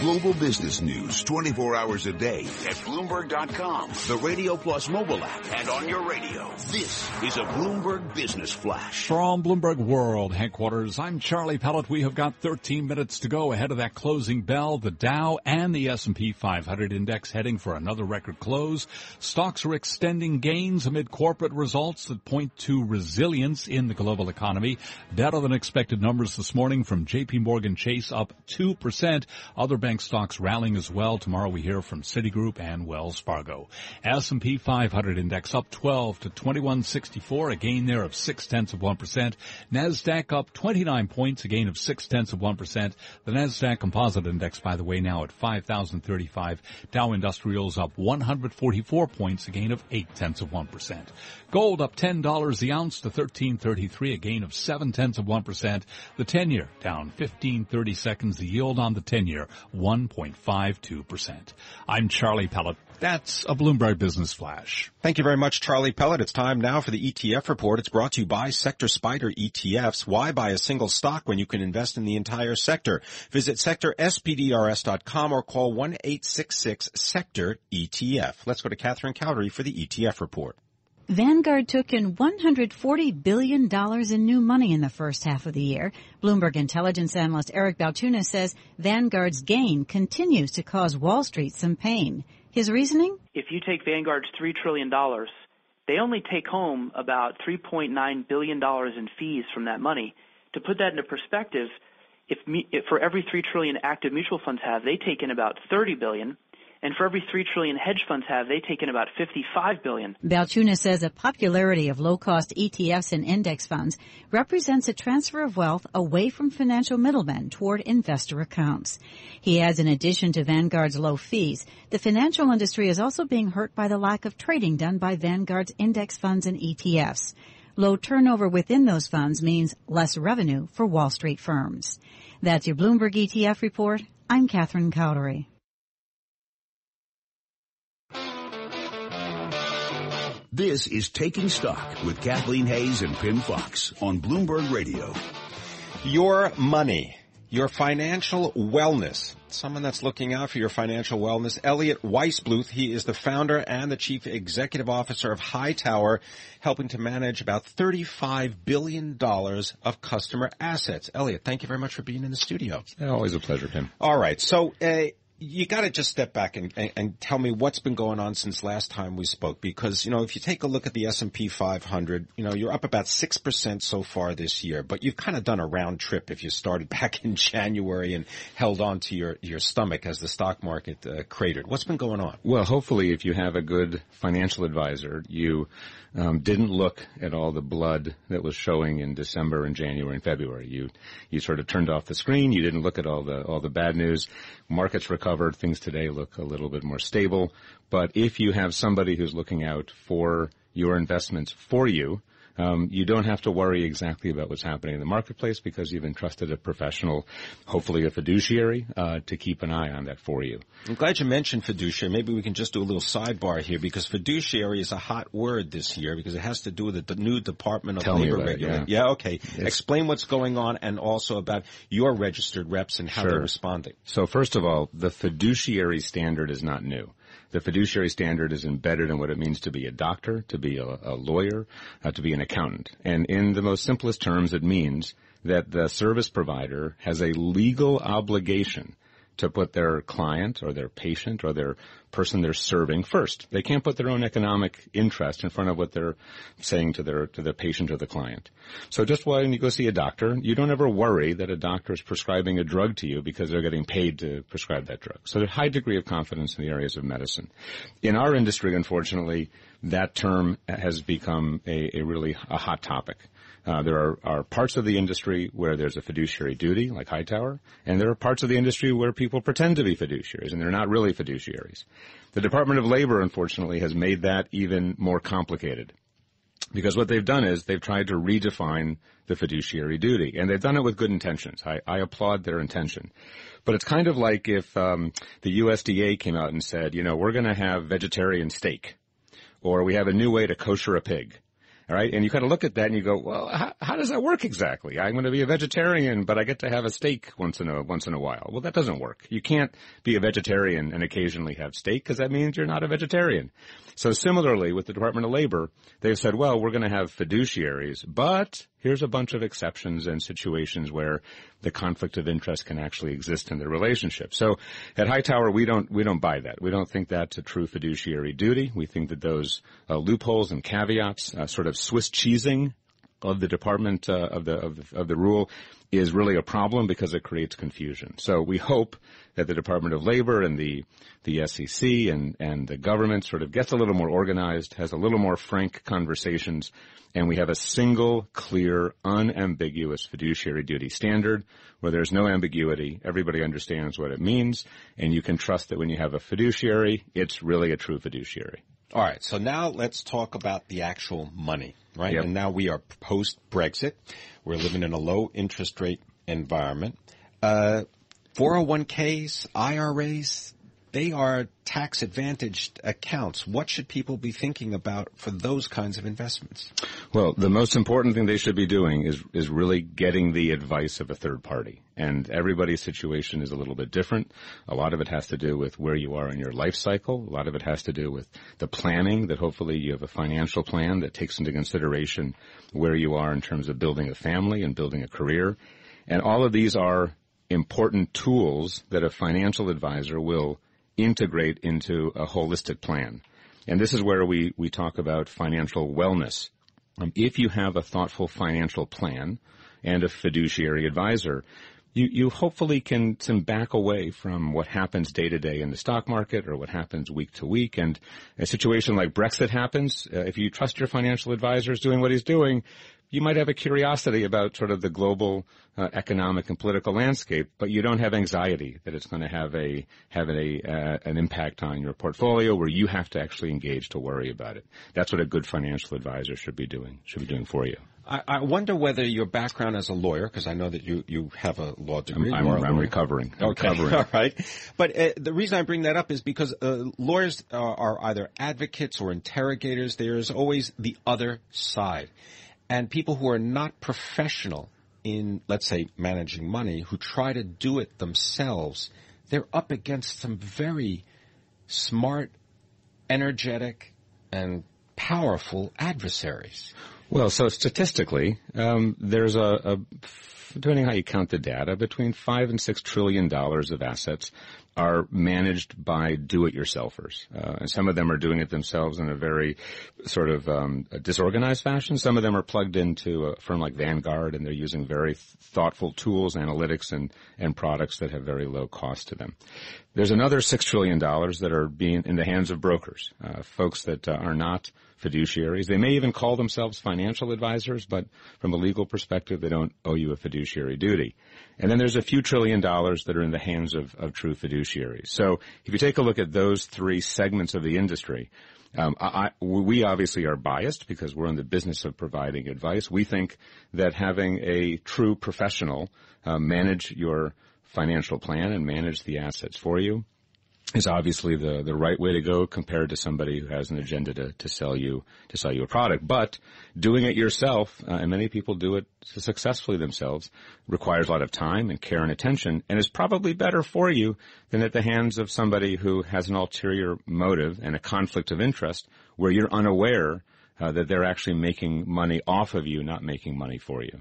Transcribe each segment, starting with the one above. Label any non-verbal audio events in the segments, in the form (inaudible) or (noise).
Global business news 24 hours a day at Bloomberg.com, the Radio Plus mobile app, and on your radio. This is a Bloomberg Business Flash. From Bloomberg World headquarters, I'm Charlie Pellett. We have got 13 minutes to go ahead of that closing bell. The Dow and the S&P 500 index heading for another record close. Stocks are extending gains amid corporate results that point to resilience in the global economy. Better than expected numbers this morning from JP Morgan Chase up 2%. Other banks bank stocks rallying as well. Tomorrow we hear from Citigroup and Wells Fargo. S&P 500 index up 12 to 2164, a gain there of six tenths of 1%. NASDAQ up 29 points, a gain of six tenths of 1%. The NASDAQ composite index, by the way, now at 5,035. Dow Industrials up 144 points, a gain of eight tenths of 1%. Gold up $10 the ounce to 1333, a gain of seven tenths of 1%. The 10 year down 1530 seconds, the yield on the 10 year 1.52%. I'm Charlie Pellett. That's a Bloomberg Business Flash. Thank you very much, Charlie Pellett. It's time now for the ETF report. It's brought to you by Sector SPDR ETFs. Why buy a single stock when you can invest in the entire sector? Visit sectorspdrs.com or call 1-866-SECTOR-ETF. Let's go to Catherine Cowdery for the ETF report. Vanguard took in $140 billion in new money in the first half of the year. Bloomberg intelligence analyst Eric Balchunas says Vanguard's gain continues to cause Wall Street some pain. His reasoning? If you take Vanguard's $3 trillion, they only take home about $3.9 billion in fees from that money. To put that into perspective, if, if for every 3 trillion active mutual funds have, they take in about $30 billion. And for every three trillion hedge funds have, they take in about 55 billion. Balchunas says the popularity of low-cost ETFs and index funds represents a transfer of wealth away from financial middlemen toward investor accounts. He adds in addition to Vanguard's low fees, the financial industry is also being hurt by the lack of trading done by Vanguard's index funds and ETFs. Low turnover within those funds means less revenue for Wall Street firms. That's your Bloomberg ETF report. I'm Catherine Cowdery. This is Taking Stock with Kathleen Hays and Pimm Fox on Bloomberg Radio. Your money, your financial wellness. Someone that's looking out for your financial wellness. Elliott Weissbluth. He is the founder and the chief executive officer of Hightower, helping to manage about $35 billion of customer assets. Elliott, thank you very much for being in the studio. Always a pleasure, Pimm. All right. So, uh, you got to just step back and, and, and, tell me what's been going on since last time we spoke. Because you know, if you take a look at the S and P 500, you know, you're up about six percent so far this year. But you've kind of done a round trip if you started (laughs) back in January and held on to your your stomach as the stock market uh, cratered. What's been going on? Well, hopefully, if you have a good financial advisor, you um, didn't look at all the blood that was showing in December and January and February. You you sort of turned off the screen. You didn't look at all the all the bad news. Markets recovered. Things today look a little bit more stable. But if you have somebody who's looking out for your investments for you, um, you don't have to worry exactly about what's happening in the marketplace because you've entrusted a professional, hopefully a fiduciary, uh, to keep an eye on that for you. I'm glad you mentioned fiduciary. Maybe we can just do a little sidebar here because fiduciary is a hot word this year because it has to do with the new Department of Tell Labor regulation. Yeah. yeah. okay. It's, Explain what's going on and also about your registered reps and how sure. they're responding. So first of all, the fiduciary standard is not new. The fiduciary standard is embedded in what it means to be a doctor, to be a, a lawyer, uh, to be an accountant. And in the most simplest terms, it means that the service provider has a legal obligation to put their client or their patient or their person they're serving first. They can't put their own economic interest in front of what they're saying to their to the patient or the client. So just when you go see a doctor, you don't ever worry that a doctor is prescribing a drug to you because they're getting paid to prescribe that drug. So there's a high degree of confidence in the areas of medicine. In our industry, unfortunately, that term has become a, a really a hot topic. Uh, there are, are parts of the industry where there's a fiduciary duty, like Hightower, and there are parts of the industry where people pretend to be fiduciaries, and they're not really fiduciaries. The Department of Labor, unfortunately, has made that even more complicated. Because what they've done is they've tried to redefine the fiduciary duty, and they've done it with good intentions. I, I applaud their intention. But it's kind of like if um, the USDA came out and said, you know, we're going to have vegetarian steak, or we have a new way to kosher a pig. All right. And you kind of look at that and you go, well, how, how, does that work exactly? I'm going to be a vegetarian, but I get to have a steak once in a, once in a while. Well, that doesn't work. You can't be a vegetarian and occasionally have steak because that means you're not a vegetarian. So similarly with the Department of Labor, they've said, well, we're going to have fiduciaries, but here's a bunch of exceptions and situations where the conflict of interest can actually exist in the relationship. So at Hightower, we don't we don't buy that. We don't think that's a true fiduciary duty. We think that those uh, loopholes and caveats, uh, sort of Swiss cheesing of the department uh, of the of of the rule is really a problem because it creates confusion. So we hope that the Department of Labor and the the SEC and and the government sort of gets a little more organized, has a little more frank conversations, and we have a single, clear, unambiguous fiduciary duty standard where there's no ambiguity. Everybody understands what it means, and you can trust that when you have a fiduciary, it's really a true fiduciary. All right, so now let's talk about the actual money, right? Yep. And now we are post Brexit. We're living in a low interest rate environment. Uh, 401ks, IRAs, they are tax advantaged accounts. What should people be thinking about for those kinds of investments? Well, the most important thing they should be doing is is really getting the advice of a third party. And everybody's situation is a little bit different. A lot of it has to do with where you are in your life cycle. A lot of it has to do with the planning that hopefully you have a financial plan that takes into consideration where you are in terms of building a family and building a career. And all of these are important tools that a financial advisor will integrate into a holistic plan. And this is where we, we talk about financial wellness. Um, if you have a thoughtful financial plan and a fiduciary advisor, you, you hopefully can, can back away from what happens day to day in the stock market or what happens week to week. And a situation like Brexit happens, uh, if you trust your financial advisor is doing what he's doing, you might have a curiosity about sort of the global uh, economic and political landscape, but you don't have anxiety that it's going to have a have a uh, an impact on your portfolio where you have to actually engage to worry about it. That's what a good financial advisor should be doing should be doing for you. I, I wonder whether your background as a lawyer, because I know that you, you have a law degree. I'm, I'm, I'm recovering. I'm okay, recovering. (laughs) all right. But uh, the reason I bring that up is because uh, lawyers are either advocates or interrogators. There is always the other side and people who are not professional in, let's say, managing money, who try to do it themselves, they're up against some very smart, energetic, and powerful adversaries. Well, so statistically, um, there's a, a, depending how you count the data, between five and six trillion dollars of assets are managed by do-it-yourselfers, uh, and some of them are doing it themselves in a very sort of um, disorganized fashion. Some of them are plugged into a firm like Vanguard, and they're using very thoughtful tools, analytics, and and products that have very low cost to them. There's another six trillion dollars that are being in the hands of brokers, uh, folks that uh, are not fiduciaries. They may even call themselves financial advisors, but from a legal perspective, they don't owe you a fiduciary duty. And then there's a few trillion dollars that are in the hands of, of true fiduciaries. So if you take a look at those three segments of the industry, um, I, we obviously are biased because we're in the business of providing advice. We think that having a true professional uh, manage your financial plan and manage the assets for you is obviously the, the right way to go compared to somebody who has an agenda to, to sell you to sell you a product. But doing it yourself, uh, and many people do it successfully themselves, requires a lot of time and care and attention, and is probably better for you than at the hands of somebody who has an ulterior motive and a conflict of interest where you're unaware uh, that they're actually making money off of you, not making money for you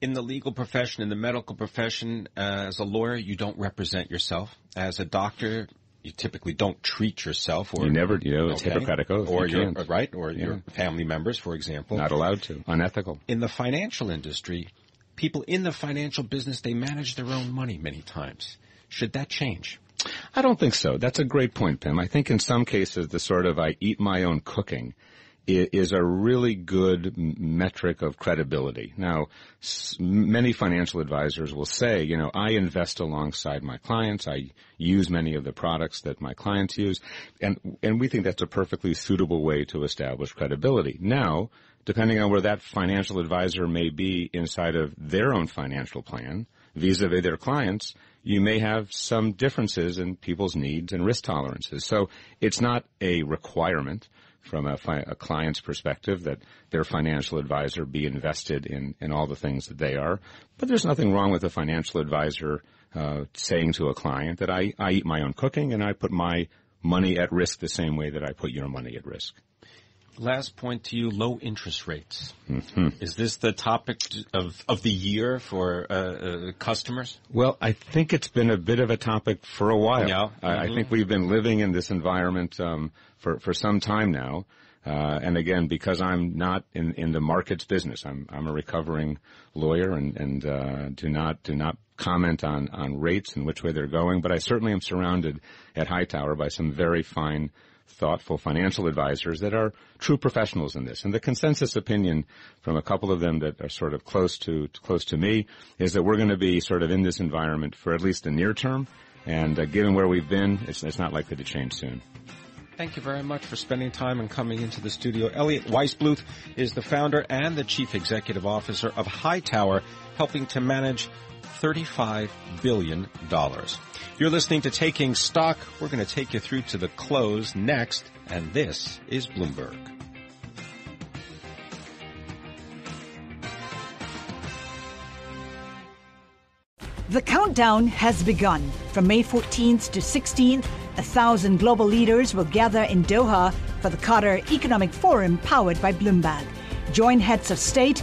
in the legal profession, in the medical profession, uh, as a lawyer, you don't represent yourself. As a doctor, you typically don't treat yourself or you never you know it's okay, Hippocratic oath. Or you your right or yeah. your family members for example. Not allowed to. Unethical. In the financial industry people in the financial business they manage their own money many times. Should that change? I don't think so. That's a great point Pimm. I think in some cases the sort of I eat my own cooking is a really good metric of credibility. Now, many financial advisors will say, you know, I invest alongside my clients. I use many of the products that my clients use. And, and we think that's a perfectly suitable way to establish credibility. Now, depending on where that financial advisor may be inside of their own financial plan, vis-a-vis their clients, you may have some differences in people's needs and risk tolerances. So it's not a requirement from a, fi- a, client's perspective that their financial advisor be invested in, in all the things that they are. But there's nothing wrong with a financial advisor uh, saying to a client that I, I eat my own cooking and I put my money at risk the same way that I put your money at risk. Last point to you, low interest rates. Mm-hmm. Is this the topic of, of the year for uh, uh, customers? Well, I think it's been a bit of a topic for a while. Yeah. Mm-hmm. I, I, think we've been living in this environment um, for, for some time now. Uh, and again, because I'm not in, in the markets business, I'm, I'm a recovering lawyer and, and uh, do not do not comment on, on rates and which way they're going. But I certainly am surrounded at Hightower by some very fine thoughtful financial advisors that are true professionals in this. And the consensus opinion from a couple of them that are sort of close to close to me is that we're going to be sort of in this environment for at least the near term. And uh, given where we've been, it's, it's not likely to change soon. Thank you very much for spending time and coming into the studio. Elliott Weissbluth is the founder and the chief executive officer of Hightower, helping to manage $35 billion. You're listening to Taking Stock. We're going to take you through to the close next, and this is Bloomberg. The countdown has begun. From May 14th to 16th, a thousand global leaders will gather in Doha for the Qatar Economic Forum powered by Bloomberg. Join heads of state,